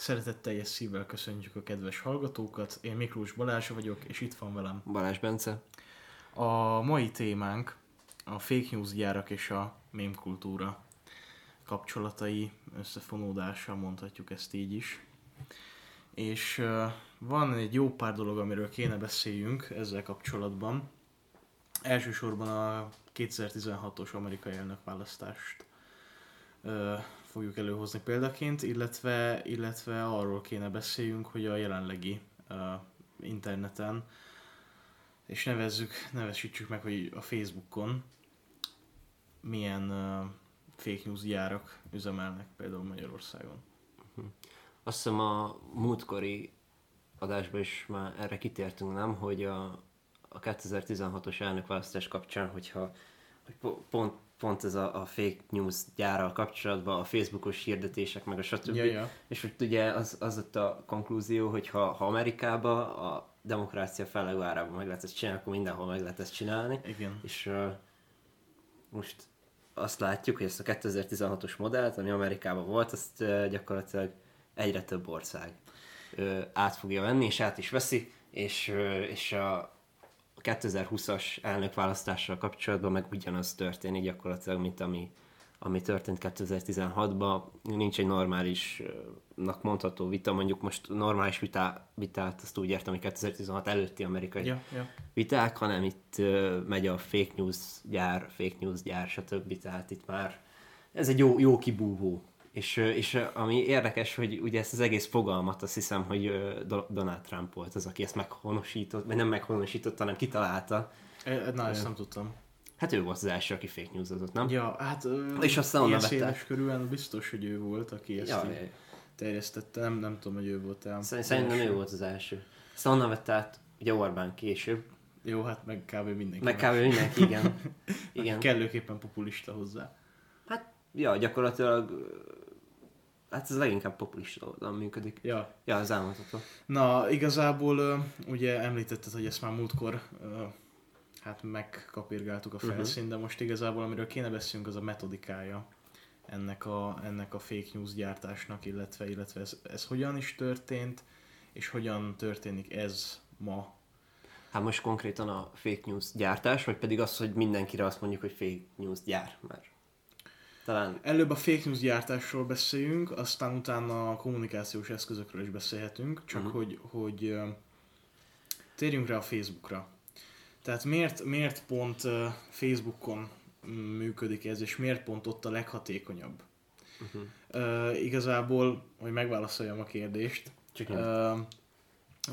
Szeretetteljes szívvel köszöntjük a kedves hallgatókat. Én Miklós Balázs vagyok, és itt van velem Balázs Bence. A mai témánk a fake news gyárak és a meme kultúra kapcsolatai összefonódása, mondhatjuk ezt így is. És van egy jó pár dolog, amiről kéne beszéljünk ezzel kapcsolatban. Elsősorban a 2016-os amerikai elnökválasztást fogjuk előhozni példaként, illetve, illetve arról kéne beszéljünk, hogy a jelenlegi uh, interneten, és nevezzük, nevesítsük meg, hogy a Facebookon milyen uh, fake news gyárak üzemelnek például Magyarországon. Azt hiszem a múltkori adásban is már erre kitértünk, nem? Hogy a, a 2016-os elnökválasztás kapcsán, hogyha hogy pont, pont ez a, a fake news gyárral kapcsolatban, a Facebookos hirdetések, meg a stb. Ja, ja. És hogy ugye az, az ott a konklúzió, hogy ha, ha Amerikában a demokrácia fellegő árában meg lehet ezt csinálni, akkor mindenhol meg lehet ezt csinálni. Igen. És uh, most azt látjuk, hogy ezt a 2016-os modellt, ami Amerikában volt, azt uh, gyakorlatilag egyre több ország uh, át fogja venni, és át is veszi, és, uh, és a 2020-as elnökválasztással kapcsolatban meg ugyanaz történik gyakorlatilag, mint ami, ami történt 2016-ban. Nincs egy normálisnak mondható vita, mondjuk most normális vitá, vitát, azt úgy értem, hogy 2016 előtti amerikai Ja, ja. viták, hanem itt uh, megy a fake news gyár, fake news gyár, stb. Tehát itt már ez egy jó, jó kibúvó. És, és ami érdekes, hogy ugye ezt az egész fogalmat azt hiszem, hogy Do- Donald Trump volt az, aki ezt meghonosított, vagy nem meghonosított, hanem kitalálta. E, Na, ezt nem tudtam. Hát ő volt az első, aki fake newsozott, nem? Ja, hát ö, És aztán onnan széles körülön biztos, hogy ő volt, aki ezt Ja, így terjesztette. Nem, nem tudom, hogy ő volt el. Szerint- Szerintem ő volt az első. Aztán onnan vette át ugye Orbán később. Jó, hát meg kb. mindenki. Meg kb. mindenki, igen. igen. Kellőképpen populista hozzá. Ja, gyakorlatilag hát ez leginkább populista oldalon működik. Ja, Ja, az elmondható. Na, igazából ugye említetted, hogy ezt már múltkor hát megkapirgáltuk a felszínt, de most igazából amiről kéne beszélnünk, az a metodikája ennek a, ennek a fake news gyártásnak, illetve, illetve ez, ez hogyan is történt, és hogyan történik ez ma. Hát most konkrétan a fake news gyártás, vagy pedig az, hogy mindenkire azt mondjuk, hogy fake news gyár, mert talán Előbb a fake news gyártásról beszéljünk, aztán utána a kommunikációs eszközökről is beszélhetünk, csak Mhm. hogy, hogy térjünk rá a Facebookra. Tehát miért, miért pont Facebookon működik ez, és miért pont ott a leghatékonyabb? uh-huh. Uh, igazából, hogy megválaszoljam a kérdést, csak ö,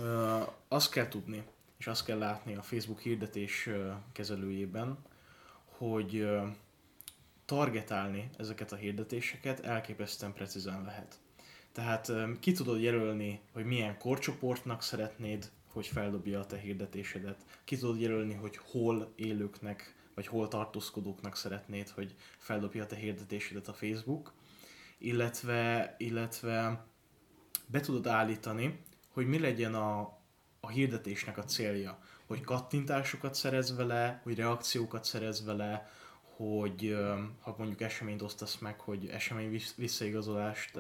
ö, azt kell tudni, és azt kell látni a Facebook hirdetés ö, kezelőjében, hogy ö, targetálni ezeket a hirdetéseket elképesztően precízen lehet. Tehát ki tudod jelölni, hogy milyen korcsoportnak szeretnéd, hogy feldobja a te hirdetésedet. Ki tudod jelölni, hogy hol élőknek, vagy hol tartózkodóknak szeretnéd, hogy feldobja a te hirdetésedet a Facebook. Illetve, illetve be tudod állítani, hogy mi legyen a, a hirdetésnek a célja. Hogy kattintásokat szerez vele, hogy reakciókat szerez vele, hogy ha mondjuk eseményt osztasz meg, hogy esemény vissz- visszaigazolást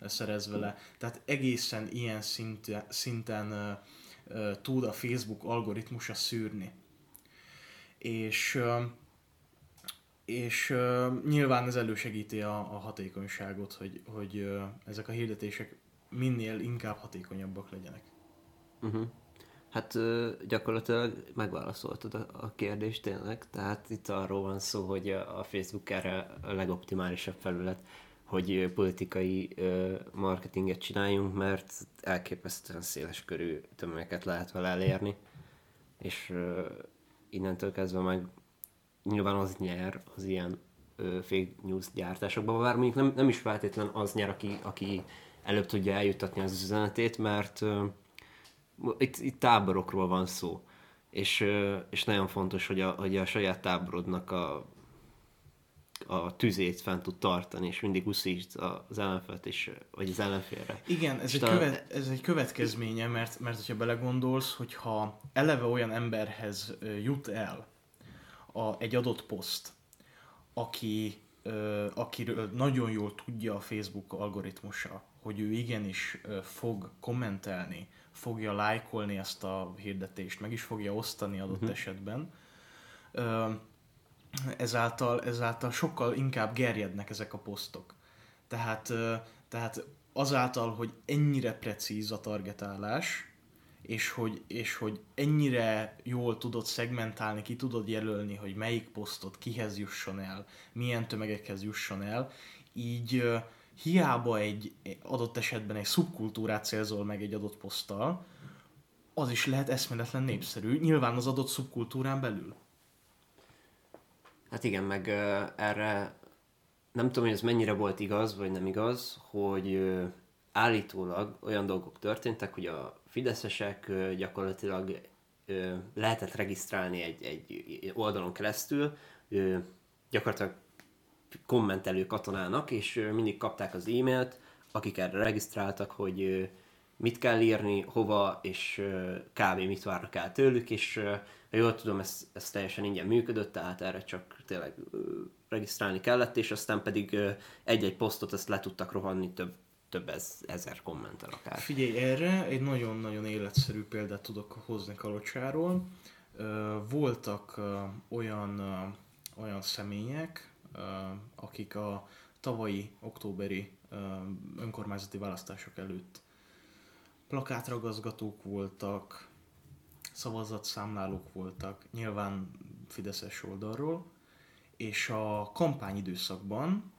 szerez vele. Tehát egészen ilyen szinten, szinten tud a Facebook algoritmusa szűrni. És és nyilván ez elősegíti a, a hatékonyságot, hogy, hogy ezek a hirdetések minél inkább hatékonyabbak legyenek. Uh-huh. Hát gyakorlatilag megválaszoltad a, kérdést tényleg, tehát itt arról van szó, hogy a Facebook erre a legoptimálisabb felület, hogy politikai marketinget csináljunk, mert elképesztően széles körű tömegeket lehet vele elérni, és innentől kezdve meg nyilván az nyer az ilyen fake news gyártásokban, bár mondjuk nem, nem is feltétlen az nyer, aki, aki előbb tudja eljuttatni az üzenetét, mert itt, itt táborokról van szó, és, ö, és nagyon fontos, hogy a, hogy a saját táborodnak a, a tüzét fent tud tartani, és mindig uszítsd az ellenfelet, és, vagy az ellenfélre. Igen, ez És egy, talán- követ, ez egy következménye, mert, mert hogyha belegondolsz, hogyha eleve olyan emberhez ö, jut el a, egy adott poszt, aki ö, akiről nagyon jól tudja a Facebook algoritmusa, hogy ő igenis fog kommentelni, fogja lájkolni ezt a hirdetést, meg is fogja osztani adott uh-huh. esetben, ezáltal, ezáltal sokkal inkább gerjednek ezek a posztok. Tehát, tehát azáltal, hogy ennyire precíz a targetálás, és hogy, és hogy ennyire jól tudod szegmentálni, ki tudod jelölni, hogy melyik posztot kihez jusson el, milyen tömegekhez jusson el, így hiába egy adott esetben egy szubkultúrát célzol meg egy adott poszttal, az is lehet eszméletlen népszerű, nyilván az adott szubkultúrán belül. Hát igen, meg uh, erre nem tudom, hogy ez mennyire volt igaz, vagy nem igaz, hogy uh, állítólag olyan dolgok történtek, hogy a fideszesek gyakorlatilag lehetett regisztrálni egy, egy oldalon keresztül, gyakorlatilag kommentelő katonának, és mindig kapták az e-mailt, akik erre regisztráltak, hogy mit kell írni, hova, és kb. mit várnak el tőlük, és ha jól tudom, ez, ez teljesen ingyen működött, tehát erre csak tényleg regisztrálni kellett, és aztán pedig egy-egy posztot ezt le tudtak rohanni több több ez, ezer kommentel akár. Figyelj, erre egy nagyon-nagyon életszerű példát tudok hozni Kalocsáról. Voltak olyan, olyan személyek, akik a tavalyi októberi önkormányzati választások előtt plakátragazgatók voltak, szavazatszámlálók voltak, nyilván Fideszes oldalról, és a kampányidőszakban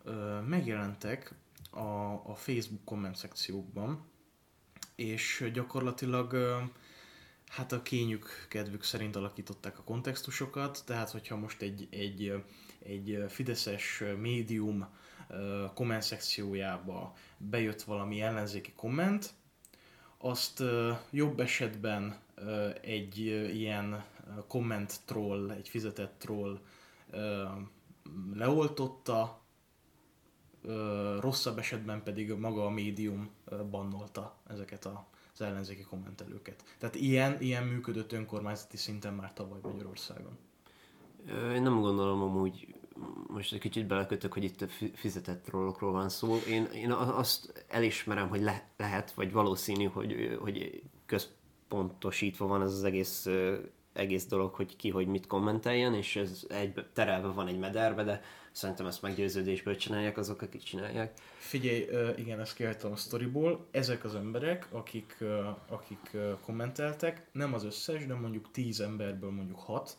megjelentek a, a Facebook komment szekciókban, és gyakorlatilag hát a kényük, kedvük szerint alakították a kontextusokat, tehát hogyha most egy, egy, egy fideszes médium komment szekciójába bejött valami ellenzéki komment, azt jobb esetben egy ilyen komment troll, egy fizetett troll leoltotta, rosszabb esetben pedig maga a médium bannolta ezeket az ellenzéki kommentelőket. Tehát ilyen, ilyen működött önkormányzati szinten már tavaly Magyarországon. Én nem gondolom amúgy, most egy kicsit belekötök, hogy itt fizetett trollokról van szó. Én, én azt elismerem, hogy le, lehet, vagy valószínű, hogy, hogy központosítva van ez az egész egész dolog, hogy ki hogy mit kommenteljen, és ez egy terelve van egy mederbe, de szerintem ezt meggyőződésből csinálják azok, akik csinálják. Figyelj, igen, ezt kihagytam a sztoriból. Ezek az emberek, akik, akik kommenteltek, nem az összes, de mondjuk 10 emberből mondjuk 6,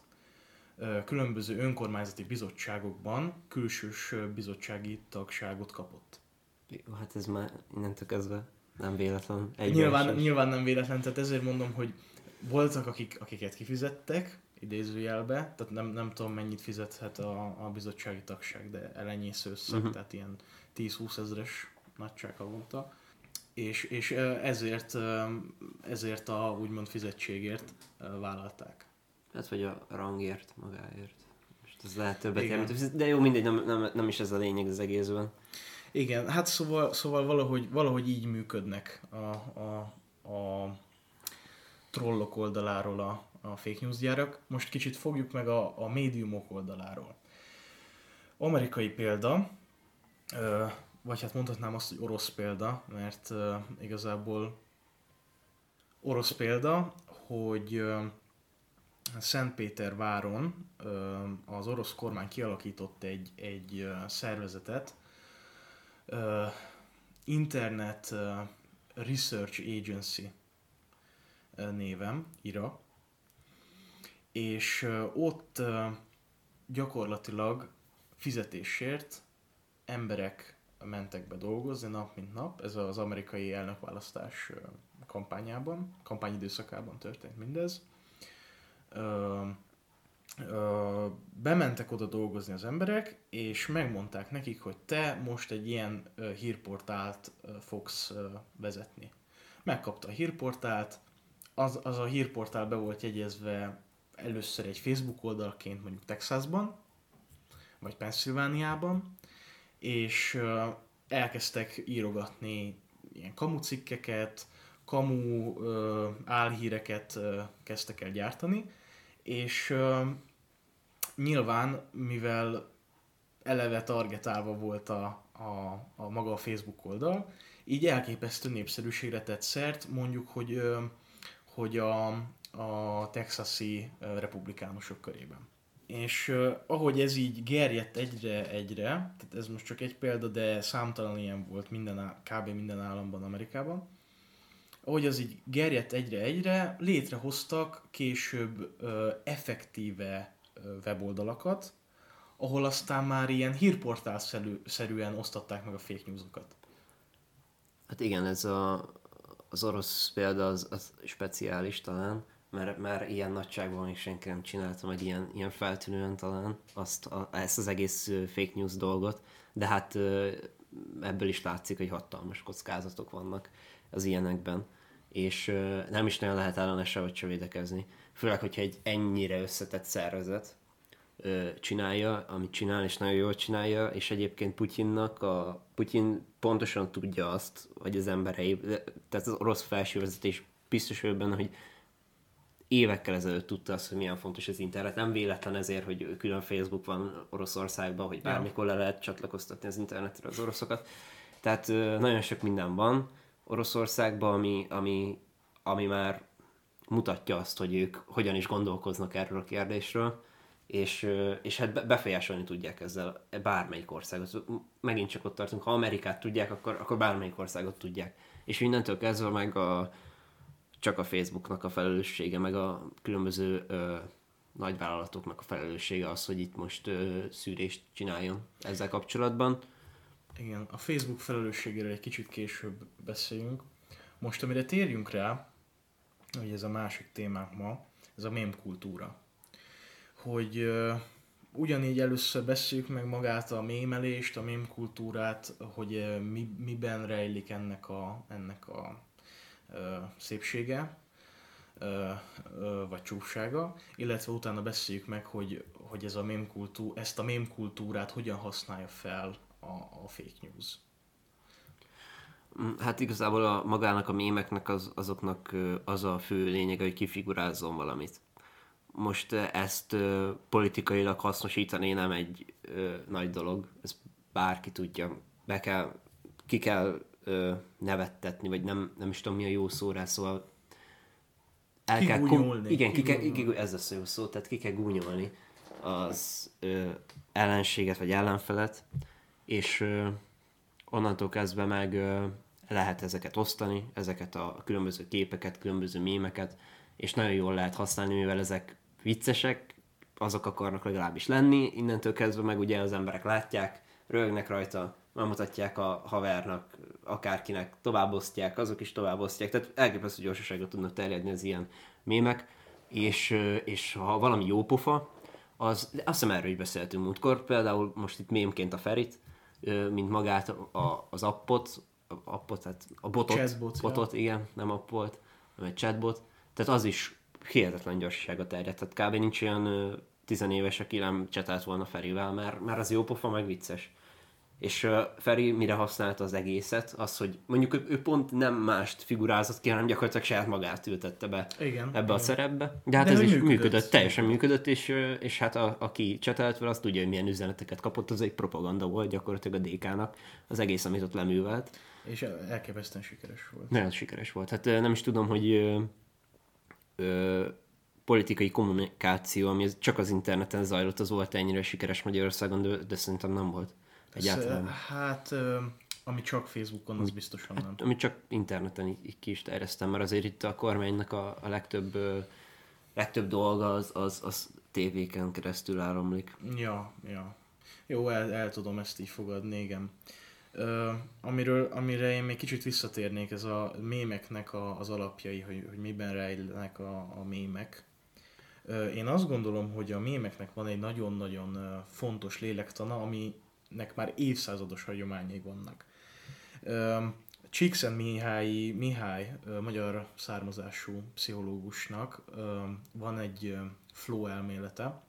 különböző önkormányzati bizottságokban külsős bizottsági tagságot kapott. Jó, hát ez már innentől kezdve nem véletlen. nyilván, nyilván nem véletlen, tehát ezért mondom, hogy voltak, akik, akiket kifizettek, idézőjelbe, tehát nem, nem tudom mennyit fizethet a, a bizottsági tagság, de elenyésző összeg, uh-huh. tehát ilyen 10-20 ezres nagyság havonta. És, és ezért, ezért a úgymond fizetségért vállalták. Hát vagy a rangért magáért. Most ez lehet többet jelent, de jó, mindegy, nem, nem, nem is ez a lényeg az egészben. Igen, hát szóval, szóval valahogy, valahogy így működnek a, a, a trollok oldaláról a, a fake news gyárak. Most kicsit fogjuk meg a, a médiumok oldaláról. Amerikai példa, vagy hát mondhatnám azt, hogy orosz példa, mert igazából orosz példa, hogy Szentpéterváron az orosz kormány kialakított egy, egy szervezetet, Internet Research Agency névem, IRA, és ott gyakorlatilag fizetésért emberek mentek be dolgozni nap mint nap, ez az amerikai elnökválasztás kampányában, kampányidőszakában történt mindez. Bementek oda dolgozni az emberek, és megmondták nekik, hogy te most egy ilyen hírportált fogsz vezetni. Megkapta a hírportált, az, az a hírportál be volt jegyezve először egy Facebook oldalként mondjuk Texasban, vagy Pennsylvániában, és elkezdtek írogatni ilyen kamucikkeket, kamu álhíreket kezdtek el gyártani, és nyilván, mivel eleve targetálva volt a, a, a maga a Facebook oldal, így elképesztő népszerűségre tett szert, mondjuk, hogy, hogy a, a texasi republikánusok körében. És uh, ahogy ez így gerjedt egyre-egyre, tehát ez most csak egy példa, de számtalan ilyen volt minden, kb. minden államban Amerikában, ahogy az így gerjedt egyre-egyre, létrehoztak később uh, effektíve uh, weboldalakat, ahol aztán már ilyen hírportál-szerűen osztatták meg a fake newsokat. Hát igen, ez a, az orosz példa az, az speciális talán, mert már ilyen nagyságban még senki nem csinálta meg ilyen, ilyen feltűnően talán azt, a, ezt az egész fake news dolgot, de hát ebből is látszik, hogy hatalmas kockázatok vannak az ilyenekben, és nem is nagyon lehet ellene se vagy se védekezni. Főleg, hogyha egy ennyire összetett szervezet csinálja, amit csinál, és nagyon jól csinálja, és egyébként Putyinnak, a Putyin pontosan tudja azt, hogy az emberei, tehát az orosz felsővezetés biztos benne, hogy évekkel ezelőtt tudta azt, hogy milyen fontos az internet. Nem véletlen ezért, hogy külön Facebook van Oroszországban, hogy bármikor le lehet csatlakoztatni az internetre az oroszokat. Tehát nagyon sok minden van Oroszországban, ami, ami, ami már mutatja azt, hogy ők hogyan is gondolkoznak erről a kérdésről, és, és hát befolyásolni tudják ezzel bármelyik országot. Megint csak ott tartunk, ha Amerikát tudják, akkor, akkor bármelyik országot tudják. És innentől kezdve meg a, csak a Facebooknak a felelőssége, meg a különböző ö, nagyvállalatoknak a felelőssége az, hogy itt most ö, szűrést csináljon ezzel kapcsolatban. Igen, a Facebook felelősségéről egy kicsit később beszéljünk. Most, amire térjünk rá, hogy ez a másik témánk ma, ez a mém kultúra. Hogy ö, ugyanígy először beszéljük meg magát a mémelést, a mém kultúrát, hogy mi, miben rejlik ennek a, ennek a szépsége, vagy csúfsága, illetve utána beszéljük meg, hogy, hogy ez a mém kultúr, ezt a mém kultúrát hogyan használja fel a, a fake news. Mm, hát igazából a, magának a mémeknek az, azoknak az a fő lényege, hogy kifigurázzon valamit. Most ezt politikailag hasznosítani nem egy ö, nagy dolog, ez bárki tudja. Be kell, ki kell ö, nevettetni, vagy nem, nem is tudom mi a jó szó rá, szóval el kell kom- igen, ki kell, ki, ez a jó szó, tehát ki kell gúnyolni az ö, ellenséget, vagy ellenfelet, és onnantól kezdve meg lehet ezeket osztani, ezeket a különböző képeket, különböző mémeket, és nagyon jól lehet használni, mivel ezek viccesek, azok akarnak legalábbis lenni, innentől kezdve meg ugye az emberek látják, rögnek rajta, megmutatják a havernak, akárkinek, továbbosztják, azok is továbbosztják, tehát elképesztő gyorsaságot tudnak terjedni az ilyen mémek, és, és ha valami jó pofa, az, azt hiszem erről is beszéltünk múltkor, például most itt mémként a Ferit, mint magát a, az appot, a, appot, tehát a botot, Chatbot, botot, ja. igen, nem app volt, hanem egy chatbot, tehát az is hihetetlen gyorsaságot terjedt, tehát kb. nincs olyan tizenéves, aki nem csetált volna Ferivel, mert, mert az jó pofa, meg vicces. És uh, Feri mire használta az egészet, az, hogy mondjuk ő, ő pont nem mást figurázott ki, hanem gyakorlatilag saját magát ültette be igen, ebbe igen. a szerepbe. De hát De ez is működött, működött teljesen működött, és, és hát a, aki csetelt vele, azt tudja, hogy milyen üzeneteket kapott, az egy propaganda volt gyakorlatilag a DK-nak, az egész, amit ott leművelt. És elképesztően sikeres volt. Nagyon sikeres volt. Hát nem is tudom, hogy ö, ö, politikai kommunikáció, ami csak az interneten zajlott, az volt ennyire sikeres Magyarországon, de, de szerintem nem volt. Egyáltalán. Hát, ami csak Facebookon, az biztosan nem. Hát, ami csak interneten így, így ki is terjesztem, mert azért itt a kormánynak a, a legtöbb, legtöbb dolga az, az, az tévéken keresztül áramlik. Ja, ja. Jó, el, el tudom ezt így fogadni, igen. Uh, amiről, amire én még kicsit visszatérnék, ez a mémeknek a, az alapjai, hogy, hogy miben rejlenek a, a mémek. Uh, én azt gondolom, hogy a mémeknek van egy nagyon-nagyon fontos lélektana, ami nek már évszázados hagyományai vannak. Csíkszent Mihály, Mihály magyar származású pszichológusnak van egy flow elmélete,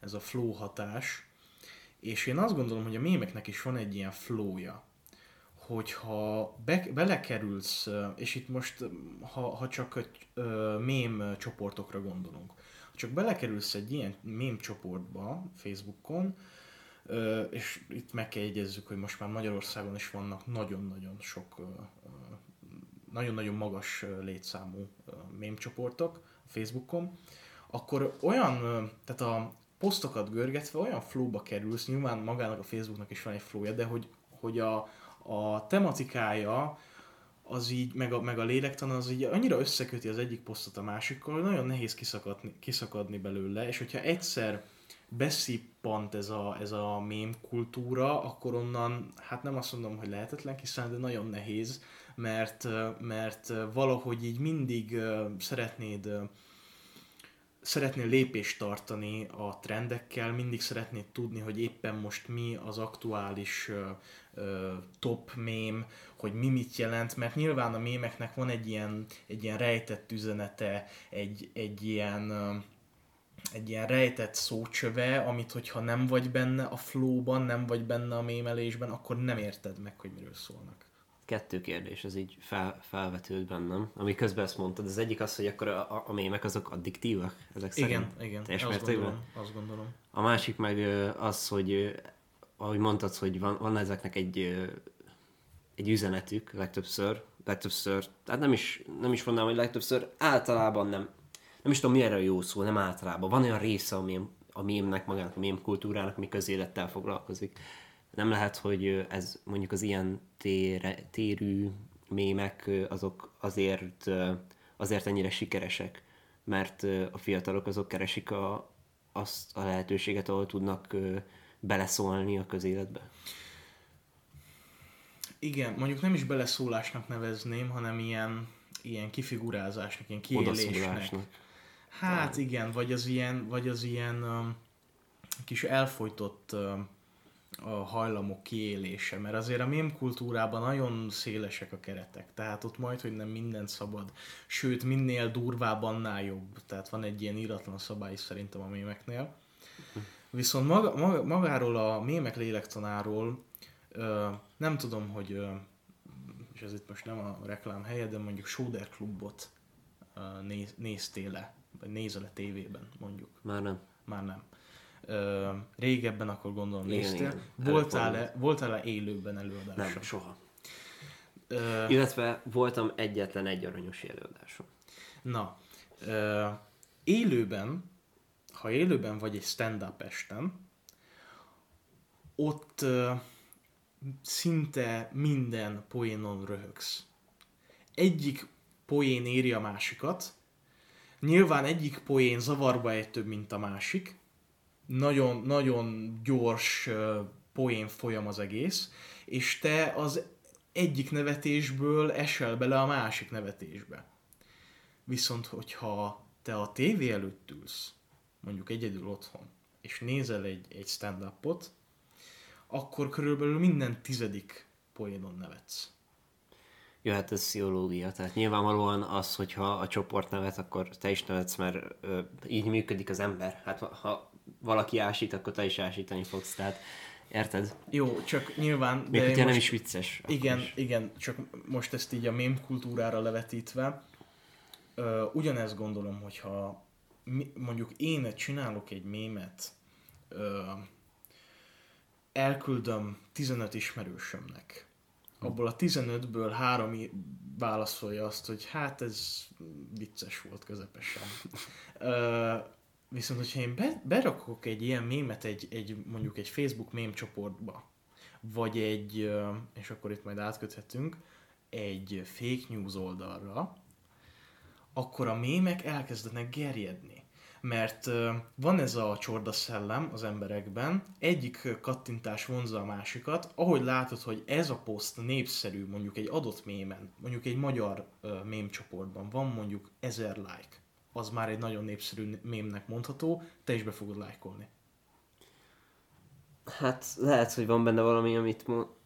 ez a flow hatás, és én azt gondolom, hogy a mémeknek is van egy ilyen flowja, hogyha be, belekerülsz, és itt most, ha, ha csak egy mém csoportokra gondolunk, ha csak belekerülsz egy ilyen mém csoportba Facebookon, és itt meg kell jegyezzük, hogy most már Magyarországon is vannak nagyon-nagyon sok, nagyon-nagyon magas létszámú mémcsoportok a Facebookon, akkor olyan, tehát a posztokat görgetve olyan flowba kerülsz, nyilván magának a Facebooknak is van egy flowja, de hogy, hogy a, a tematikája az így, meg a, meg a lélektan az így annyira összeköti az egyik posztot a másikkal, hogy nagyon nehéz kiszakadni, kiszakadni belőle, és hogyha egyszer beszippant ez a, ez a mém kultúra, akkor onnan, hát nem azt mondom, hogy lehetetlen kiszállni, de nagyon nehéz, mert, mert valahogy így mindig szeretnéd szeretnél lépést tartani a trendekkel, mindig szeretnéd tudni, hogy éppen most mi az aktuális top mém, hogy mi mit jelent, mert nyilván a mémeknek van egy ilyen, egy ilyen rejtett üzenete, egy, egy ilyen uh, egy ilyen rejtett szócsöve, amit hogyha nem vagy benne a flowban, nem vagy benne a mémelésben, akkor nem érted meg, hogy miről szólnak kettő kérdés, ez így fel, felvetült bennem, ami közben ezt mondtad. Az egyik az, hogy akkor a, a, mémek azok addiktívak, ezek igen, szerint? Igen, igen, azt gondolom, azt gondolom. A másik meg az, hogy ahogy mondtad, hogy van, van ezeknek egy, egy üzenetük legtöbbször, legtöbbször, tehát nem is, nem is mondanám, hogy legtöbbször, általában nem, nem is tudom, mi erre jó szó, nem általában. Van olyan része a, mém, a mémnek, magának a mém kultúrának, ami közélettel foglalkozik nem lehet, hogy ez mondjuk az ilyen tére, térű mémek azok azért, azért ennyire sikeresek, mert a fiatalok azok keresik a, azt a lehetőséget, ahol tudnak beleszólni a közéletbe. Igen, mondjuk nem is beleszólásnak nevezném, hanem ilyen, ilyen kifigurázásnak, ilyen kiélésnek. Hát igen, vagy az ilyen, vagy az ilyen um, kis elfolytott um, a hajlamok kiélése, mert azért a mém kultúrában nagyon szélesek a keretek, tehát ott majd, hogy nem mindent szabad, sőt, minél durvább, annál jobb, tehát van egy ilyen íratlan szabály szerintem a mémeknél. Viszont maga, maga, magáról a mémek lélektanáról ö, nem tudom, hogy, ö, és ez itt most nem a reklám helye, de mondjuk Soder klubot néz, néztél-e, vagy nézel-e tévében mondjuk? Már nem. Már nem ö, régebben akkor gondolom igen, néztél. Voltál-e, voltál-e élőben előadáson? Nem, soha. Ö, Illetve voltam egyetlen egy aranyos előadáson. Na, ö, élőben, ha élőben vagy egy stand-up esten, ott ö, szinte minden poénon röhögsz. Egyik poén éri a másikat, Nyilván egyik poén zavarba több, mint a másik, nagyon, nagyon gyors poén folyam az egész, és te az egyik nevetésből esel bele a másik nevetésbe. Viszont, hogyha te a tévé előtt ülsz, mondjuk egyedül otthon, és nézel egy, egy stand-upot, akkor körülbelül minden tizedik poénon nevetsz. Jó, hát ez pszichológia, tehát nyilvánvalóan az, hogyha a csoport nevet, akkor te is nevetsz, mert ö, így működik az ember. Hát ha valaki ásít, akkor te is ásítani fogsz, tehát érted? Jó, csak nyilván... Még hogyha nem is vicces. Igen, is. igen, csak most ezt így a mém kultúrára levetítve, ö, ugyanezt gondolom, hogyha mi, mondjuk én csinálok egy mémet, ö, elküldöm 15 ismerősömnek, abból a 15-ből három válaszolja azt, hogy hát ez vicces volt közepesen. Viszont, hogyha én be, berakok egy ilyen mémet egy, egy, mondjuk egy Facebook mém csoportba, vagy egy, és akkor itt majd átköthetünk, egy fake news oldalra, akkor a mémek elkezdenek gerjedni. Mert van ez a csorda szellem az emberekben, egyik kattintás vonza a másikat, ahogy látod, hogy ez a poszt népszerű mondjuk egy adott mémen, mondjuk egy magyar mém csoportban van mondjuk ezer like, az már egy nagyon népszerű mémnek mondható, te is be fogod lájkolni. Hát lehet, hogy van benne valami, amit mo-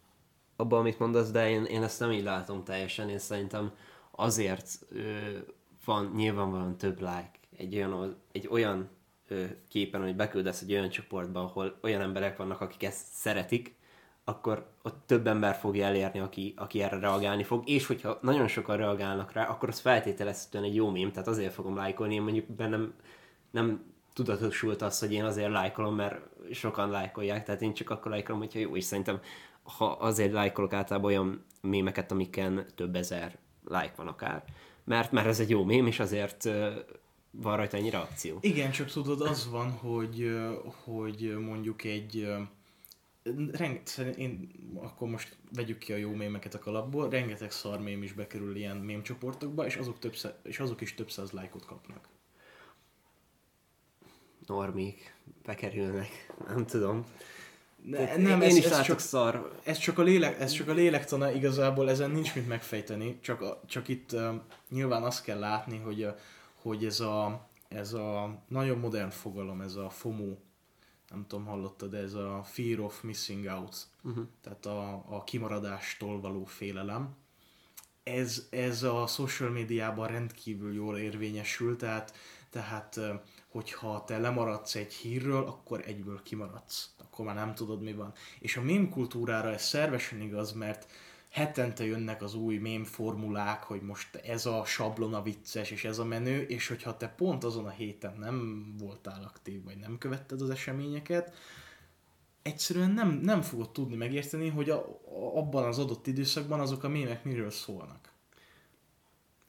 abban, amit mondasz, de én, én ezt nem így látom teljesen. Én szerintem azért ö, van nyilvánvalóan több like egy olyan, egy olyan képen, hogy beküldesz egy olyan csoportba, ahol olyan emberek vannak, akik ezt szeretik, akkor ott több ember fogja elérni, aki, aki erre reagálni fog, és hogyha nagyon sokan reagálnak rá, akkor az feltételezhetően egy jó mém, tehát azért fogom lájkolni, én mondjuk bennem nem tudatosult az, hogy én azért lájkolom, mert sokan lájkolják, tehát én csak akkor lájkolom, hogyha jó, és szerintem ha azért lájkolok általában olyan mémeket, amiken több ezer lájk van akár, mert, mert ez egy jó mém, és azért van rajta ennyi reakció. Igen, csak tudod, az van, hogy, hogy mondjuk egy rengeteg, én akkor most vegyük ki a jó mémeket a kalapból, rengeteg szar mém is bekerül ilyen mém csoportokba, és azok, több, és azok is több száz lájkot kapnak. Normik bekerülnek, nem tudom. Ne, nem, én ez, is ez csak, szar. Ez csak, a lélek, ez csak a lélektana, igazából ezen nincs mit megfejteni, csak, a, csak itt uh, nyilván azt kell látni, hogy, uh, hogy ez, a, ez a nagyon modern fogalom, ez a FOMO, nem tudom, hallottad, ez a Fear of Missing Out, uh-huh. tehát a, a kimaradástól való félelem. Ez, ez a social médiában rendkívül jól érvényesül, tehát, tehát hogyha te lemaradsz egy hírről, akkor egyből kimaradsz. Akkor már nem tudod, mi van. És a mém kultúrára ez szervesen igaz, mert hetente jönnek az új mém formulák, hogy most ez a sablona vicces, és ez a menő, és hogyha te pont azon a héten nem voltál aktív, vagy nem követted az eseményeket, egyszerűen nem, nem fogod tudni megérteni, hogy a, a, abban az adott időszakban azok a mémek miről szólnak.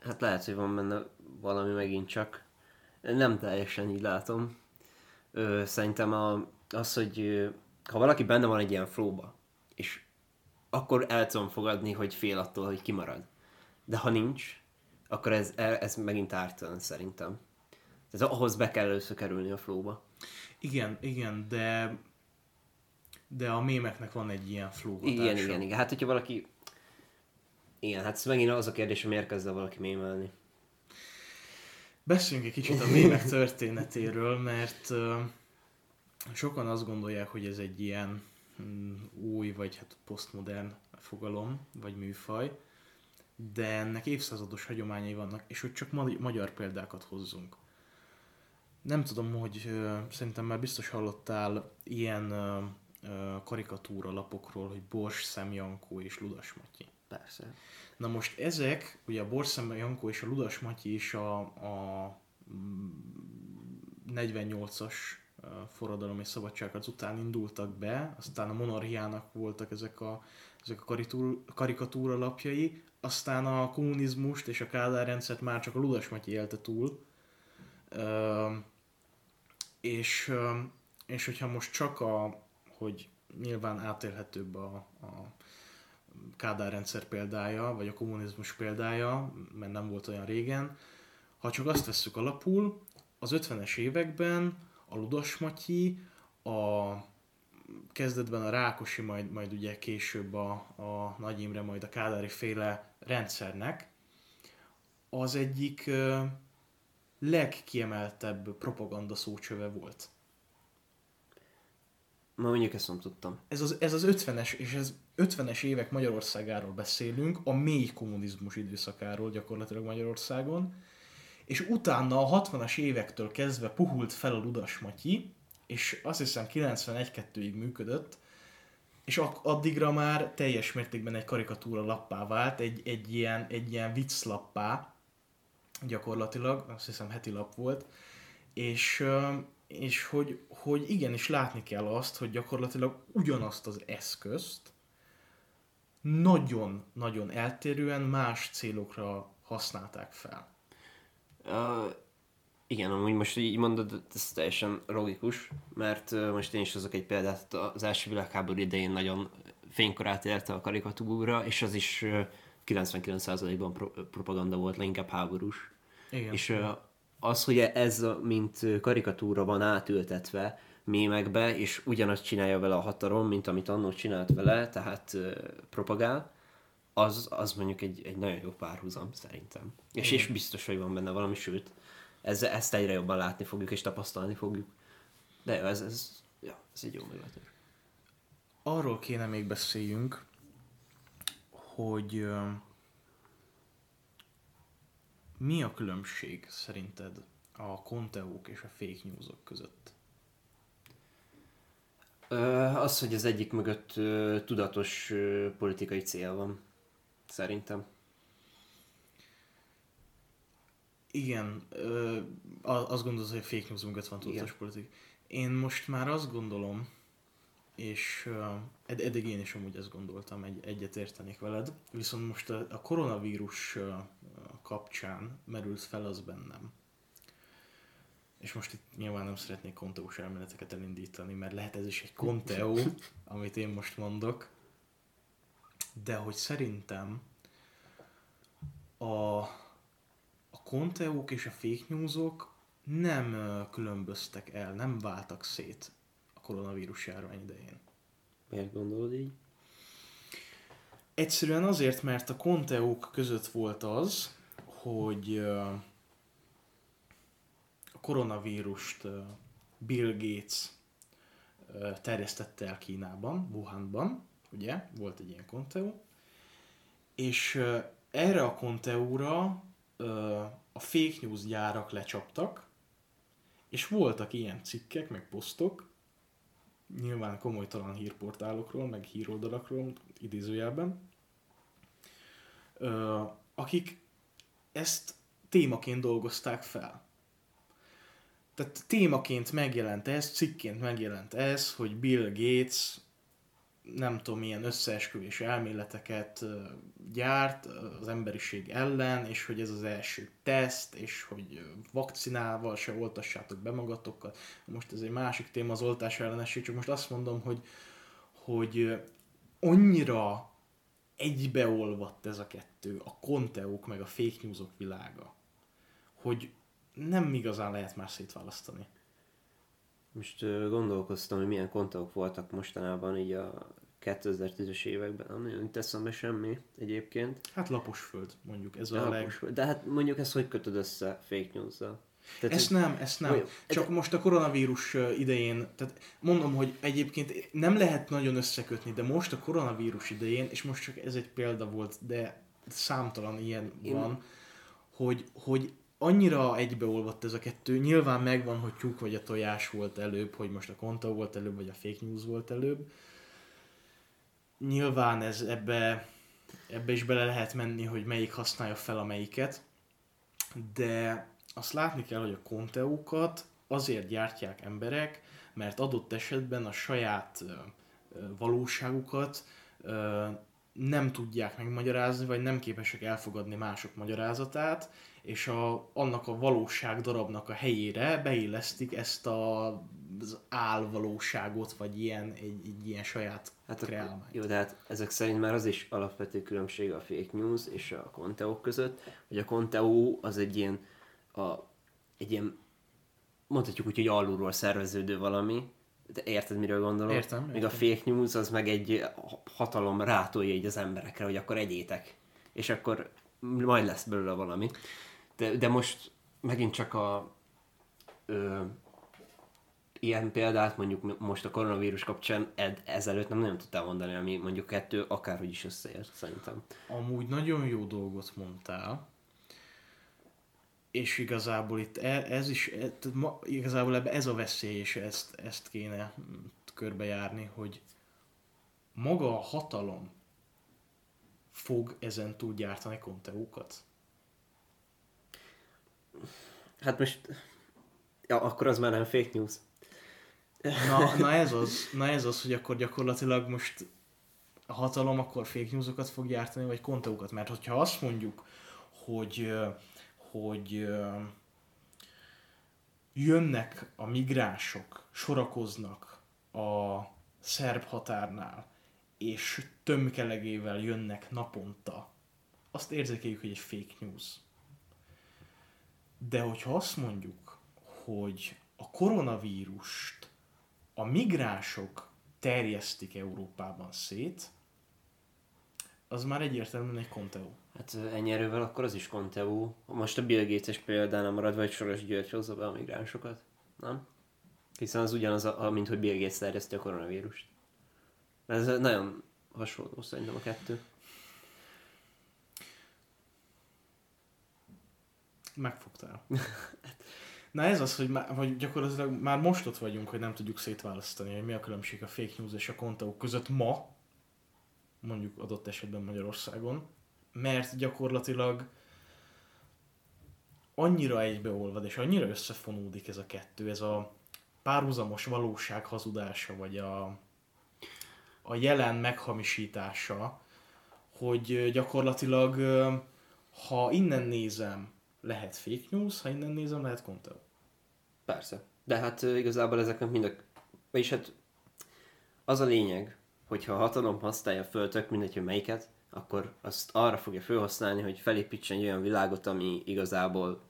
Hát lehet, hogy van benne valami megint csak. Nem teljesen így látom. Ö, szerintem a, az, hogy ha valaki benne van egy ilyen flóba, és akkor el tudom fogadni, hogy fél attól, hogy kimarad. De ha nincs, akkor ez, ez megint ártalan szerintem. Tehát ahhoz be kell először kerülni a flóba. Igen, igen, de de a mémeknek van egy ilyen flow Igen, igen, igen. Hát, hogyha valaki... Igen, hát ez megint az a kérdés, hogy miért kezd valaki mémelni. Beszéljünk egy kicsit a mémek történetéről, mert uh, sokan azt gondolják, hogy ez egy ilyen új, vagy hát posztmodern fogalom, vagy műfaj, de ennek évszázados hagyományai vannak, és hogy csak magyar példákat hozzunk. Nem tudom, hogy szerintem már biztos hallottál ilyen karikatúra lapokról, hogy Bors, Szem Jankó és Ludas Matyi. Persze. Na most ezek, ugye a Bors, Szem Jankó és a Ludas Matyi is a, a 48-as mm, forradalom és szabadságharc után indultak be, aztán a monarchiának voltak ezek a, ezek a karikatúra lapjai, aztán a kommunizmust és a Kádár rendszert már csak a Ludas Matyi élte túl. és, és hogyha most csak a, hogy nyilván átélhetőbb a, a Kádár rendszer példája, vagy a kommunizmus példája, mert nem volt olyan régen, ha csak azt vesszük alapul, az 50-es években a Ludas Matyi, a kezdetben a Rákosi, majd, majd ugye később a, a Nagy Imre, majd a Kádári féle rendszernek az egyik uh, legkiemeltebb propaganda szócsöve volt. Ma mondjuk ezt nem tudtam. Ez az, ez az 50-es, és ez 50-es évek Magyarországáról beszélünk, a mély kommunizmus időszakáról gyakorlatilag Magyarországon, és utána a 60-as évektől kezdve puhult fel a Ludas Matyi, és azt hiszem 91-2-ig működött, és addigra már teljes mértékben egy karikatúra lappá vált, egy, egy ilyen, egy ilyen vicclappá, gyakorlatilag, azt hiszem heti lap volt, és, és hogy, hogy igenis látni kell azt, hogy gyakorlatilag ugyanazt az eszközt nagyon-nagyon eltérően más célokra használták fel. Uh, igen, amúgy most így mondod, ez teljesen logikus, mert uh, most én is hozok egy példát, az első világháború idején nagyon fénykorát érte a karikatúra, és az is uh, 99%-ban pro- propaganda volt, leginkább háborús. Igen. És uh, az, hogy ez mint karikatúra van átültetve mémekbe, és ugyanazt csinálja vele a hatalom, mint amit annól csinált vele, tehát propagál, az, az mondjuk egy, egy nagyon jó párhuzam szerintem. És, és biztos, hogy van benne valami, sőt, ez, ezt egyre jobban látni fogjuk és tapasztalni fogjuk. De ez, ez, ja, ez egy jó meglehető. Arról kéne még beszéljünk, hogy uh, mi a különbség szerinted a konteók és a fake newsok között? Az, hogy az egyik mögött tudatos politikai cél van. Szerintem. Igen, ö, azt gondolod, hogy a fake news mögött van tudatos Igen. politika. Én most már azt gondolom, és ö, ed- eddig én is amúgy ezt gondoltam, egy, egyet értenék veled, viszont most a, a koronavírus ö, kapcsán merült fel az bennem. És most itt nyilván nem szeretnék konteós elméleteket elindítani, mert lehet ez is egy konteó, amit én most mondok. De hogy szerintem a, a konteók és a fake newsok nem különböztek el, nem váltak szét a koronavírus járvány idején. Miért gondolod így? Egyszerűen azért, mert a konteók között volt az, hogy a koronavírust Bill Gates terjesztette el Kínában, Wuhanban, ugye, volt egy ilyen konteó, és erre a konteóra ö, a fake news gyárak lecsaptak, és voltak ilyen cikkek, meg posztok, nyilván komolytalan hírportálokról, meg híroldalakról, idézőjelben, akik ezt témaként dolgozták fel. Tehát témaként megjelent ez, cikként megjelent ez, hogy Bill Gates nem tudom, milyen összeesküvés elméleteket gyárt az emberiség ellen, és hogy ez az első teszt, és hogy vakcinával se oltassátok be magatokat. Most ez egy másik téma, az oltás ellenesség, csak most azt mondom, hogy, hogy annyira egybeolvadt ez a kettő, a konteók meg a fake newsok világa, hogy nem igazán lehet már szétválasztani. Most gondolkoztam, hogy milyen kontok voltak mostanában így a 2010-es években, nem nagyon jut eszembe semmi egyébként. Hát lapos föld, mondjuk, ez De, a leg... de hát mondjuk ezt hogy kötöd össze fake news-zal? Tehát, Ezt nem, ezt nem. Olyan- Csak most a koronavírus idején, tehát mondom, hogy egyébként nem lehet nagyon összekötni, de most a koronavírus idején, és most csak ez egy példa volt, de számtalan ilyen Én- van, hogy, hogy annyira egybeolvadt ez a kettő, nyilván megvan, hogy tyúk vagy a tojás volt előbb, hogy most a konta volt előbb, vagy a fake news volt előbb. Nyilván ez ebbe, ebbe is bele lehet menni, hogy melyik használja fel a melyiket, de azt látni kell, hogy a konteókat azért gyártják emberek, mert adott esetben a saját valóságukat nem tudják megmagyarázni, vagy nem képesek elfogadni mások magyarázatát, és a, annak a valóság darabnak a helyére beillesztik ezt a, az álvalóságot, vagy ilyen, egy, egy ilyen saját Hát kreálmányt. jó, de hát ezek szerint már az is alapvető különbség a fake news és a konteók között, hogy a konteó az egy ilyen, a, egy ilyen mondhatjuk úgy, hogy alulról szerveződő valami, de érted, miről gondolok? Értem, Még a értem. fake news az meg egy hatalom rátolja így az emberekre, hogy akkor egyétek. És akkor majd lesz belőle valami. De, de most megint csak a ö, ilyen példát mondjuk most a koronavírus kapcsán ed, ezelőtt nem nagyon tudtál mondani, ami mondjuk kettő akárhogy is összeért szerintem. Amúgy nagyon jó dolgot mondtál, és igazából itt e- ez is, e- igazából ez a veszély, és ezt, ezt kéne körbejárni, hogy maga a hatalom fog ezen túl gyártani konteókat. Hát most, ja, akkor az már nem fake news. Na, na, ez az, na ez az, hogy akkor gyakorlatilag most a hatalom akkor fake newsokat fog gyártani, vagy konteókat. Mert hogyha azt mondjuk, hogy, hogy jönnek a migránsok, sorakoznak a szerb határnál, és tömkelegével jönnek naponta, azt érzékeljük, hogy egy fake news. De hogyha azt mondjuk, hogy a koronavírust a migránsok terjesztik Európában szét, az már egyértelműen egy konteó. Hát ennyi erővel akkor az is konteó. Most a Bill Gates-es példánál marad, vagy Soros György hozza be a migránsokat, nem? Hiszen az ugyanaz, a, a- mint hogy Bill Gates terjeszti a koronavírust. Ez nagyon hasonló szerintem a kettő. Megfogtál. Na ez az, hogy, már, hogy gyakorlatilag már most ott vagyunk, hogy nem tudjuk szétválasztani, hogy mi a különbség a fake news és a konteók között ma, mondjuk adott esetben Magyarországon, mert gyakorlatilag annyira egybeolvad, és annyira összefonódik ez a kettő, ez a párhuzamos valóság hazudása, vagy a, a jelen meghamisítása, hogy gyakorlatilag, ha innen nézem, lehet fake news, ha innen nézem, lehet content. Persze. De hát igazából ezeknek mind a... Vagyis hát az a lényeg, hogyha a hatalom használja föl, tök mindegy, hogy melyiket, akkor azt arra fogja felhasználni, hogy felépítsen egy olyan világot, ami igazából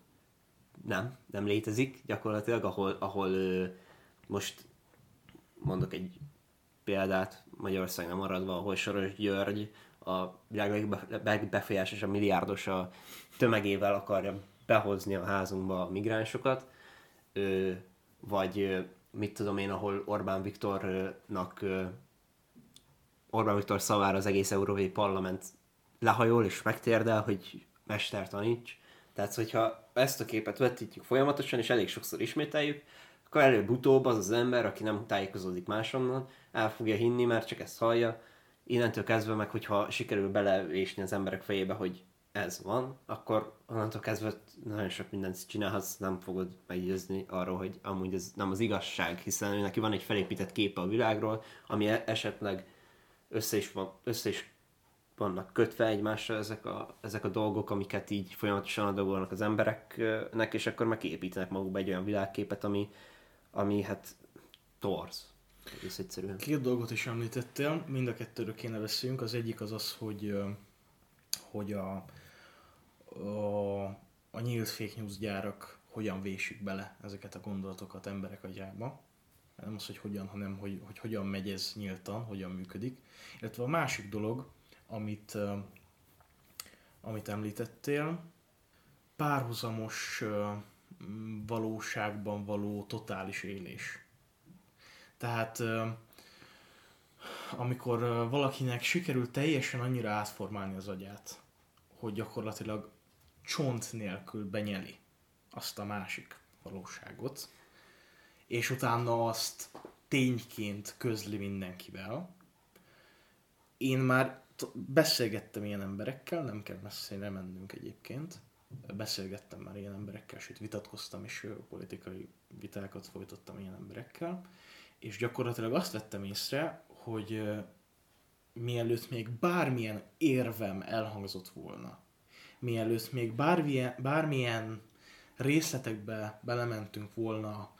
nem, nem létezik gyakorlatilag, ahol, ahol most mondok egy példát, Magyarországon maradva, ahol Soros György a világ legbefolyásosabb milliárdos a tömegével akarja behozni a házunkba a migránsokat, vagy mit tudom én, ahol Orbán Viktornak Orbán Viktor szavára az egész Európai Parlament lehajol és megtérdel, hogy mester taníts. Tehát, hogyha ezt a képet vetítjük folyamatosan, és elég sokszor ismételjük, akkor előbb-utóbb az az ember, aki nem tájékozódik másonnan, el fogja hinni, mert csak ezt hallja. Innentől kezdve meg, hogyha sikerül belevésni az emberek fejébe, hogy ez van, akkor onnantól kezdve nagyon sok mindent csinálhatsz, nem fogod meggyőzni arról, hogy amúgy ez nem az igazság, hiszen ő neki van egy felépített képe a világról, ami e- esetleg össze is, van, össze is vannak kötve egymásra ezek a, ezek a dolgok, amiket így folyamatosan adagolnak az embereknek, és akkor megépítenek magukba egy olyan világképet, ami, ami hát torz. Egész egyszerűen. Két dolgot is említettél, mind a kettőről kéne beszéljünk. Az egyik az az, hogy, hogy a, a, a nyílt fake news gyárak hogyan vésik bele ezeket a gondolatokat emberek agyába. Nem az, hogy hogyan, hanem hogy, hogy hogyan megy ez nyíltan, hogyan működik. Illetve a másik dolog, amit, amit említettél, párhuzamos valóságban való totális élés. Tehát amikor valakinek sikerül teljesen annyira átformálni az agyát, hogy gyakorlatilag csont nélkül benyeli azt a másik valóságot, és utána azt tényként közli mindenkivel. Én már beszélgettem ilyen emberekkel, nem kell messzire mennünk egyébként, beszélgettem már ilyen emberekkel, sőt vitatkoztam és politikai vitákat folytattam ilyen emberekkel, és gyakorlatilag azt vettem észre, hogy mielőtt még bármilyen érvem elhangzott volna, mielőtt még bármilyen, bármilyen részletekbe belementünk volna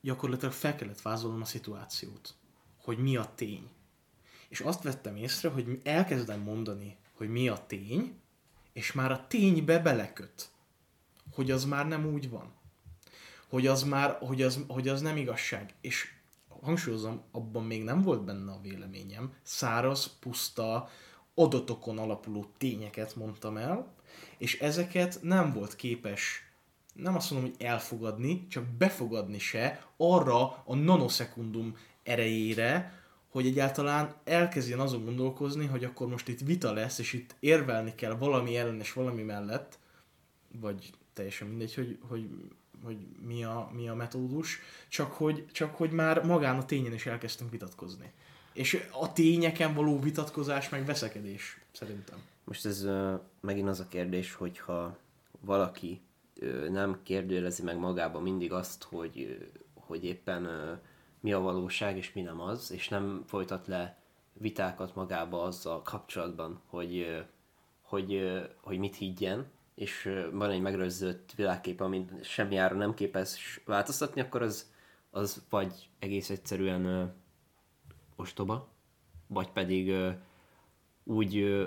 gyakorlatilag fel kellett vázolnom a szituációt, hogy mi a tény. És azt vettem észre, hogy elkezdem mondani, hogy mi a tény, és már a ténybe beleköt, hogy az már nem úgy van. Hogy az már, hogy az, hogy az nem igazság. És hangsúlyozom, abban még nem volt benne a véleményem, száraz, puszta, adatokon alapuló tényeket mondtam el, és ezeket nem volt képes nem azt mondom, hogy elfogadni, csak befogadni se arra a nanoszekundum erejére, hogy egyáltalán elkezdjen azon gondolkozni, hogy akkor most itt vita lesz, és itt érvelni kell valami ellen és valami mellett, vagy teljesen mindegy, hogy, hogy, hogy mi, a, mi a metódus, csak hogy, csak hogy már magán a tényen is elkezdtünk vitatkozni. És a tényeken való vitatkozás meg veszekedés, szerintem. Most ez uh, megint az a kérdés, hogyha valaki nem kérdőjelezi meg magába mindig azt, hogy, hogy éppen mi a valóság és mi nem az, és nem folytat le vitákat magába azzal kapcsolatban, hogy, hogy, hogy mit higgyen, és van egy megrözzött világkép, amit semmi ára nem képes változtatni, akkor az, az vagy egész egyszerűen ostoba, vagy pedig úgy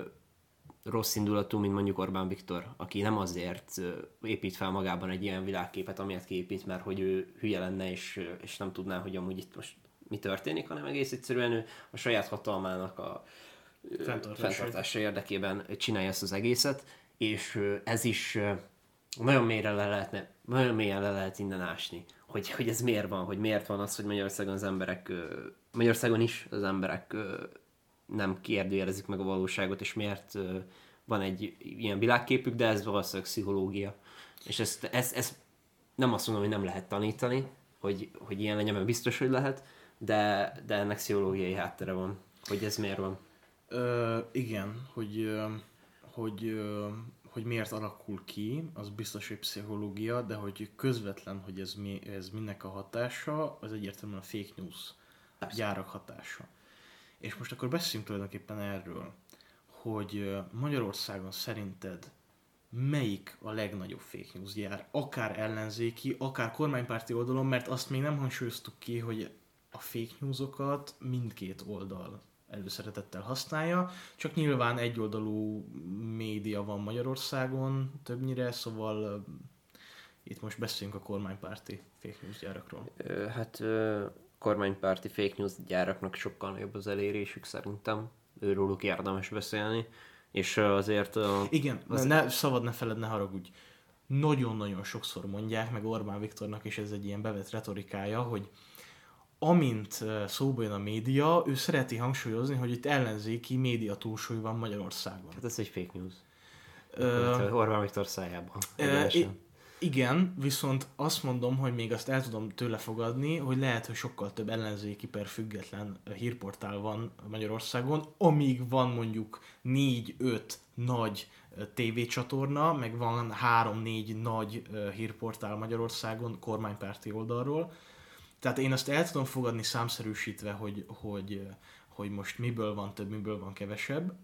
rossz indulatú, mint mondjuk Orbán Viktor, aki nem azért épít fel magában egy ilyen világképet, amilyet kiépít, mert hogy ő hülye lenne, és, és nem tudná, hogy amúgy itt most mi történik, hanem egész egyszerűen ő a saját hatalmának a fenntartása. érdekében csinálja ezt az egészet, és ez is nagyon mélyre le lehetne, nagyon mélyen le lehet innen ásni, hogy, hogy ez miért van, hogy miért van az, hogy Magyarországon az emberek, Magyarországon is az emberek nem kérdőjelezik meg a valóságot, és miért van egy ilyen világképük, de ez valószínűleg pszichológia. És ezt, ezt, ezt nem azt mondom, hogy nem lehet tanítani, hogy, hogy ilyen legyen, mert biztos, hogy lehet, de, de ennek pszichológiai háttere van, hogy ez miért van. Ö, igen, hogy, hogy hogy miért alakul ki, az biztos, hogy pszichológia, de hogy közvetlen, hogy ez, mi, ez mindnek a hatása, az egyértelműen a fake news gyárak hatása. És most akkor beszéljünk tulajdonképpen erről, hogy Magyarországon szerinted melyik a legnagyobb fake news gyár, akár ellenzéki, akár kormánypárti oldalon, mert azt még nem hangsúlyoztuk ki, hogy a fake newsokat mindkét oldal előszeretettel használja, csak nyilván egyoldalú média van Magyarországon többnyire, szóval itt most beszélünk a kormánypárti fake news gyárakról. Hát kormánypárti fake news gyáraknak sokkal nagyobb az elérésük szerintem. Őróluk érdemes beszélni. És azért... Igen, az... ne, szabad ne feled, ne haragudj. Nagyon-nagyon sokszor mondják, meg Orbán Viktornak is ez egy ilyen bevett retorikája, hogy amint szóba jön a média, ő szereti hangsúlyozni, hogy itt ellenzéki média túlsúly van Magyarországon. Hát ez egy fake news. Ö, Orbán Viktor szájában. Igen, viszont azt mondom, hogy még azt el tudom tőle fogadni, hogy lehet, hogy sokkal több ellenzéki per független hírportál van Magyarországon, amíg van mondjuk 4-5 nagy tévécsatorna, meg van 3-4 nagy hírportál Magyarországon kormánypárti oldalról. Tehát én azt el tudom fogadni számszerűsítve, hogy, hogy, hogy most miből van több, miből van kevesebb,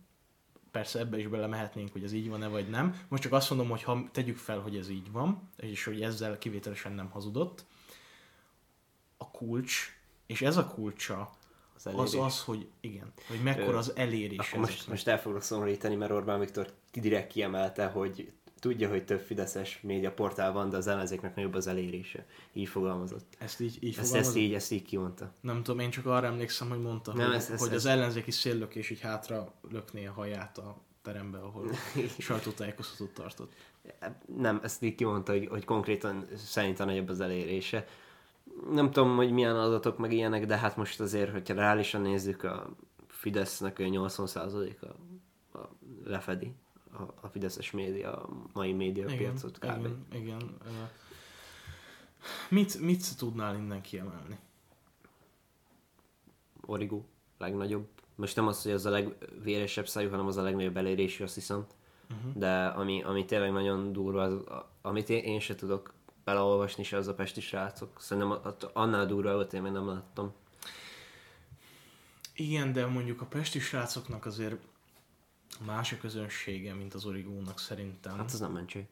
persze ebbe is belemehetnénk, hogy ez így van-e vagy nem. Most csak azt mondom, hogy ha tegyük fel, hogy ez így van, és hogy ezzel kivételesen nem hazudott, a kulcs, és ez a kulcsa az, az az, hogy igen, hogy mekkora az elérés. Akkor most, most el fogok szomorítani, mert Orbán Viktor direkt kiemelte, hogy tudja, hogy több fideszes médiaportál van, de az ellenzéknek nagyobb az elérése. Így fogalmazott. Ezt így, így ezt, ezt, így, ezt így kimondta. Nem tudom, én csak arra emlékszem, hogy mondta, Nem, hogy, ezt, ezt, hogy ezt, az ellenzéki széllökés így hátra lökné a haját a terembe, ahol sajtótájékoztatót tartott. Nem, ezt így kimondta, hogy, hogy konkrétan szerintem nagyobb az elérése. Nem tudom, hogy milyen adatok meg ilyenek, de hát most azért, hogyha reálisan nézzük, a Fidesznek 80%-a lefedi a, a Fideszes média, a mai média igen, piacot kb. Igen, igen. Mit, mit tudnál innen kiemelni? Origo, legnagyobb. Most nem az, hogy az a legvéresebb szájú, hanem az a legnagyobb elérésű, azt hiszem. Uh-huh. De ami, ami tényleg nagyon durva, az, amit én, én se tudok beleolvasni se, az a pesti srácok. Szerintem annál durva volt, én még nem láttam. Igen, de mondjuk a pesti srácoknak azért más a közönsége, mint az origónak szerintem. Hát ez nem mentség.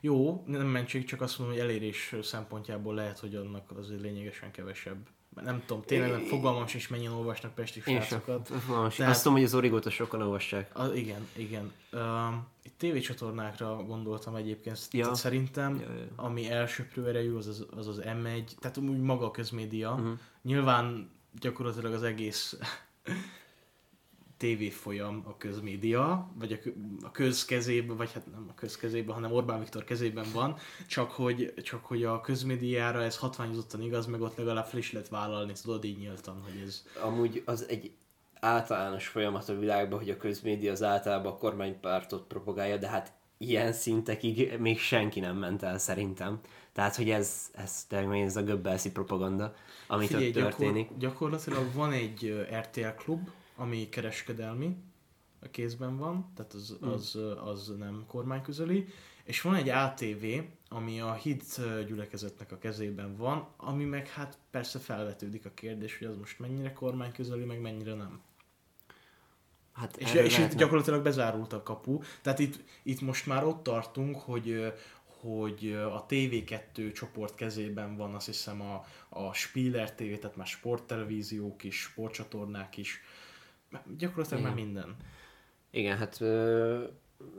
Jó, nem mentség, csak azt mondom, hogy elérés szempontjából lehet, hogy annak azért lényegesen kevesebb. Nem tudom, tényleg nem fogalmam is mennyien olvasnak pesti srácokat. Tehát, azt tudom, hogy az origót sokan olvassák. A, igen, igen. Uh, itt tévécsatornákra gondoltam egyébként, ja. szerintem, ja, ja. ami elsőprő erejű, az az, az az M1, tehát úgy maga a közmédia. Uh-huh. Nyilván gyakorlatilag az egész tévéfolyam a közmédia, vagy a, a köz kezében, vagy hát nem a köz kezében, hanem Orbán Viktor kezében van, csak hogy, csak hogy a közmédiára ez hatványozottan igaz, meg ott legalább fel is lehet vállalni, tudod így nyíltan, hogy ez... Amúgy az egy általános folyamat a világban, hogy a közmédia az általában a kormánypártot propagálja, de hát ilyen szintekig még senki nem ment el szerintem. Tehát, hogy ez, ez tényleg ez a göbbelszi propaganda, amit Figyelj, ott történik. Gyakor, gyakorlatilag van egy RTL klub, ami kereskedelmi, a kézben van, tehát az, hmm. az, az nem kormányközeli, és van egy ATV, ami a hit gyülekezetnek a kezében van, ami meg hát persze felvetődik a kérdés, hogy az most mennyire kormányközeli, meg mennyire nem. Hát és, és itt gyakorlatilag bezárult a kapu. Tehát itt, itt most már ott tartunk, hogy, hogy a TV2 csoport kezében van azt hiszem a, a Spieler TV, tehát már sporttelevíziók is, sportcsatornák is, Gyakorlatilag Igen. már minden. Igen, hát ö,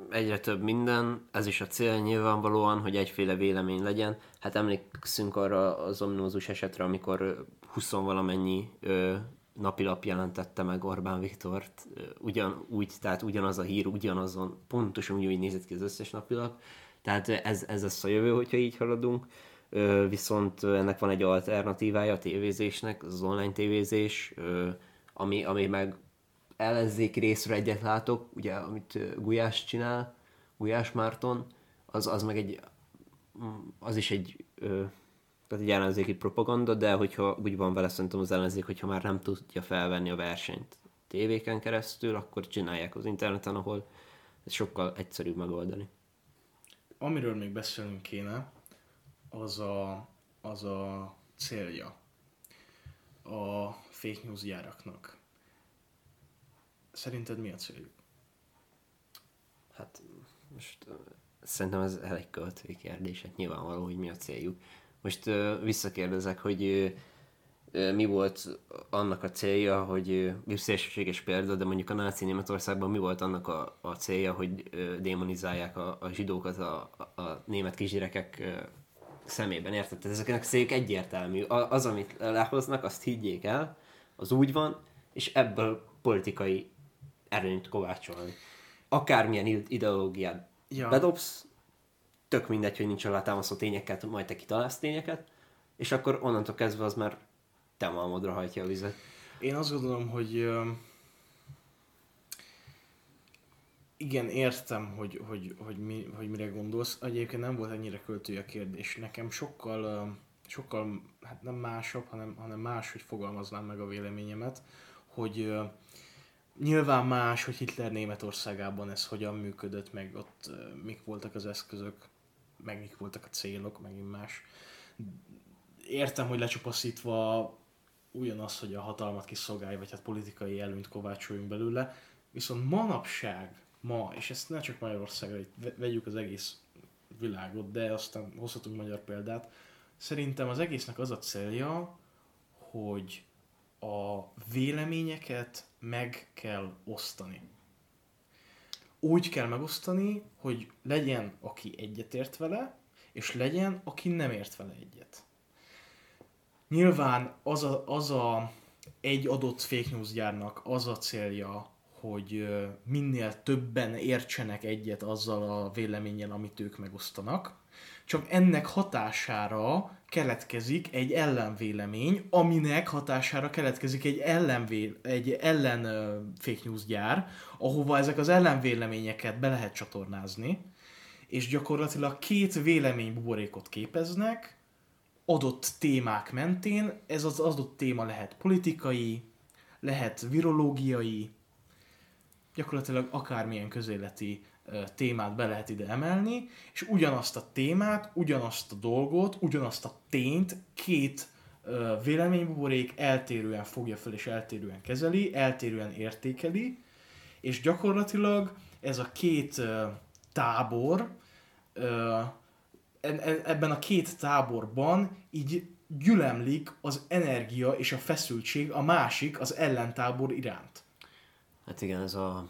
egyre több minden, ez is a cél nyilvánvalóan, hogy egyféle vélemény legyen. Hát emlékszünk arra az omnózus esetre, amikor 20 valamennyi ö, napilap jelentette meg Orbán Viktort, ugyan, úgy, tehát ugyanaz a hír, ugyanazon, pontosan úgy nézett ki az összes napilap. Tehát ez, ez lesz a jövő, hogyha így haladunk. Viszont ennek van egy alternatívája a tévézésnek, az online tévézés, ami, ami meg ellenzéki részről egyet látok, ugye, amit Gulyás csinál, Gulyás Márton, az, az meg egy, mm, az is egy, tehát egy ellenzéki propaganda, de hogyha úgy van vele szerintem az ellenzék, hogyha már nem tudja felvenni a versenyt tévéken keresztül, akkor csinálják az interneten, ahol ez sokkal egyszerűbb megoldani. amiről még beszélnünk kéne, az a, az a célja a fake news gyáraknak. Szerinted mi a céljuk? Hát most szerintem ez elég költői kérdés, hát nyilvánvaló, hogy mi a céljuk. Most uh, visszakérdezek, hogy uh, mi volt annak a célja, hogy szélsőséges példa, de mondjuk a náci Németországban mi volt annak a, a célja, hogy démonizálják a, a zsidókat a, a, a német kisgyerekek szemében, érted? Tehát ezeknek céljük egyértelmű. Az, amit lehoznak, azt higgyék el, az úgy van, és ebből politikai erőnyt kovácsolni. Akármilyen ideológiát ja. bedobsz, tök mindegy, hogy nincs alátámasztó tényeket, majd te kitalálsz tényeket, és akkor onnantól kezdve az már te malmodra hajtja a vizet. Én azt gondolom, hogy igen, értem, hogy, hogy, hogy, mi, hogy mire gondolsz. Egyébként nem volt ennyire költői a kérdés. Nekem sokkal, sokkal hát nem másabb, hanem, hanem más, hogy fogalmaznám meg a véleményemet, hogy nyilván más, hogy Hitler Németországában ez hogyan működött, meg ott mik voltak az eszközök, meg mik voltak a célok, megint más. Értem, hogy lecsupaszítva ugyanaz, hogy a hatalmat kiszolgálja, vagy hát politikai előnyt kovácsoljunk belőle, viszont manapság, ma, és ezt ne csak Magyarországra, itt vegyük az egész világot, de aztán hozhatunk magyar példát, szerintem az egésznek az a célja, hogy a véleményeket meg kell osztani. Úgy kell megosztani, hogy legyen, aki egyetért vele, és legyen, aki nem ért vele egyet. Nyilván az a, az a egy adott fake news gyárnak az a célja, hogy minél többen értsenek egyet azzal a véleményen, amit ők megosztanak. Csak ennek hatására keletkezik egy ellenvélemény, aminek hatására keletkezik egy, ellenvé, egy ellen fake news gyár, ahova ezek az ellenvéleményeket be lehet csatornázni, és gyakorlatilag két véleménybuborékot képeznek, adott témák mentén, ez az adott téma lehet politikai, lehet virológiai, gyakorlatilag akármilyen közéleti témát be lehet ide emelni, és ugyanazt a témát, ugyanazt a dolgot, ugyanazt a tényt két véleménybuborék eltérően fogja fel és eltérően kezeli, eltérően értékeli, és gyakorlatilag ez a két tábor ebben a két táborban így gyülemlik az energia és a feszültség a másik, az ellentábor iránt. Hát igen, ez a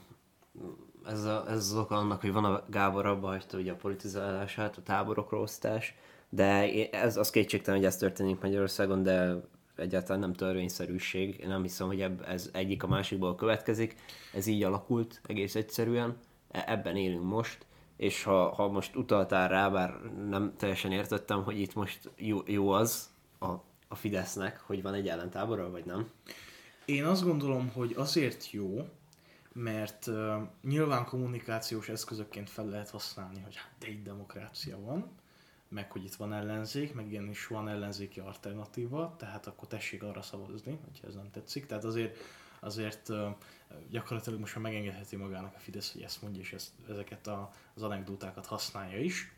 ez, a, ez az oka annak, hogy van a Gábor abba hagyta ugye a politizálását, a táborokról osztás, de ez az kétségtelen, hogy ez történik Magyarországon, de egyáltalán nem törvényszerűség. Én nem hiszem, hogy ez egyik a másikból következik. Ez így alakult egész egyszerűen. E, ebben élünk most és ha, ha most utaltál rá, bár nem teljesen értettem, hogy itt most jó, jó az a, a Fidesznek, hogy van egy ellentábora, vagy nem? Én azt gondolom, hogy azért jó, mert uh, nyilván kommunikációs eszközökként fel lehet használni, hogy hát de itt demokrácia van, meg hogy itt van ellenzék, meg igenis van ellenzéki alternatíva, tehát akkor tessék arra szavazni, hogyha ez nem tetszik. Tehát azért azért gyakorlatilag most már megengedheti magának a Fidesz, hogy ezt mondja, és ezt, ezeket a, az anekdótákat használja is.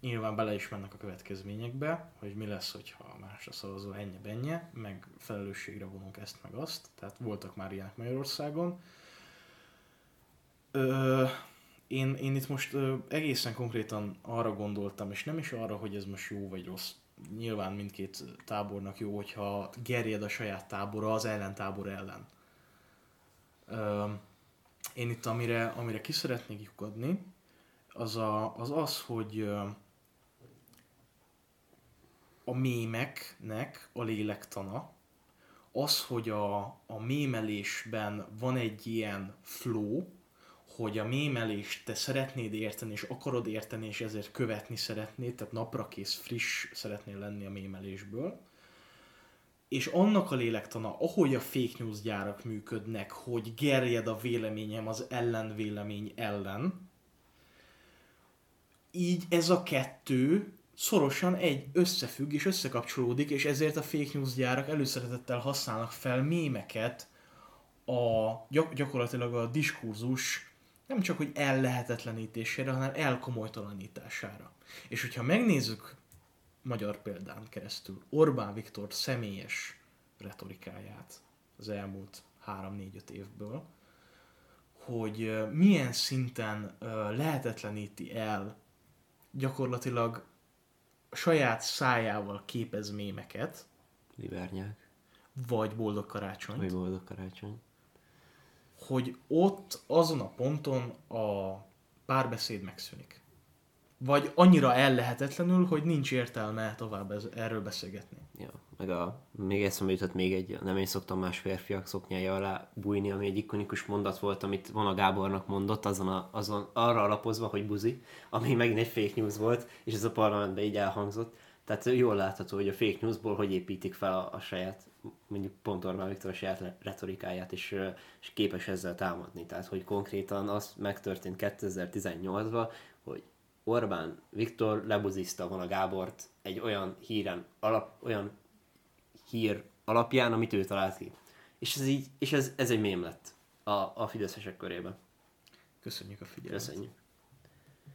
Nyilván bele is mennek a következményekbe, hogy mi lesz, hogyha másra szavazol ennyi bennye, meg felelősségre vonunk ezt meg azt, tehát voltak már ilyenek Magyarországon. Ö, én, én itt most ö, egészen konkrétan arra gondoltam, és nem is arra, hogy ez most jó vagy rossz. Nyilván mindkét tábornak jó, hogyha gerjed a saját tábora az ellentábor ellen én itt amire, amire ki szeretnék lyukadni, az, a, az az, hogy a mémeknek a lélektana, az, hogy a, a mémelésben van egy ilyen flow, hogy a mémelést te szeretnéd érteni, és akarod érteni, és ezért követni szeretnéd, tehát naprakész, friss szeretnél lenni a mémelésből, és annak a lélektana, ahogy a fake news gyárak működnek, hogy gerjed a véleményem az ellenvélemény ellen, így ez a kettő szorosan egy összefügg és összekapcsolódik, és ezért a fake news gyárak előszeretettel használnak fel mémeket a, gyak, gyakorlatilag a diskurzus nem csak hogy ellehetetlenítésére, hanem elkomolytalanítására. És hogyha megnézzük magyar példán keresztül Orbán Viktor személyes retorikáját az elmúlt 3-4-5 évből, hogy milyen szinten lehetetleníti el gyakorlatilag saját szájával képez mémeket. Libernyák. Vagy boldog karácsony. Vagy boldog karácsony. Hogy ott azon a ponton a párbeszéd megszűnik. Vagy annyira ellehetetlenül, hogy nincs értelme tovább ez, erről beszélgetni. Ja, meg a, még eszembe jutott még egy, nem én szoktam más férfiak szoknyája alá bújni, ami egy ikonikus mondat volt, amit Vona Gábornak mondott, azon, a, azon arra alapozva, hogy buzi, ami megint egy fake news volt, és ez a parlamentben így elhangzott. Tehát jól látható, hogy a fake newsból hogy építik fel a, a saját, mondjuk pont Orbán Viktor a saját retorikáját, és, és képes ezzel támadni. Tehát, hogy konkrétan az megtörtént 2018-ban, hogy Orbán Viktor lebuzizta volna Gábort egy olyan híren, alap, olyan hír alapján, amit ő talált ki. És ez így, és ez, ez egy mém lett a, a fideszesek körében. Köszönjük a figyelmet. Köszönjük.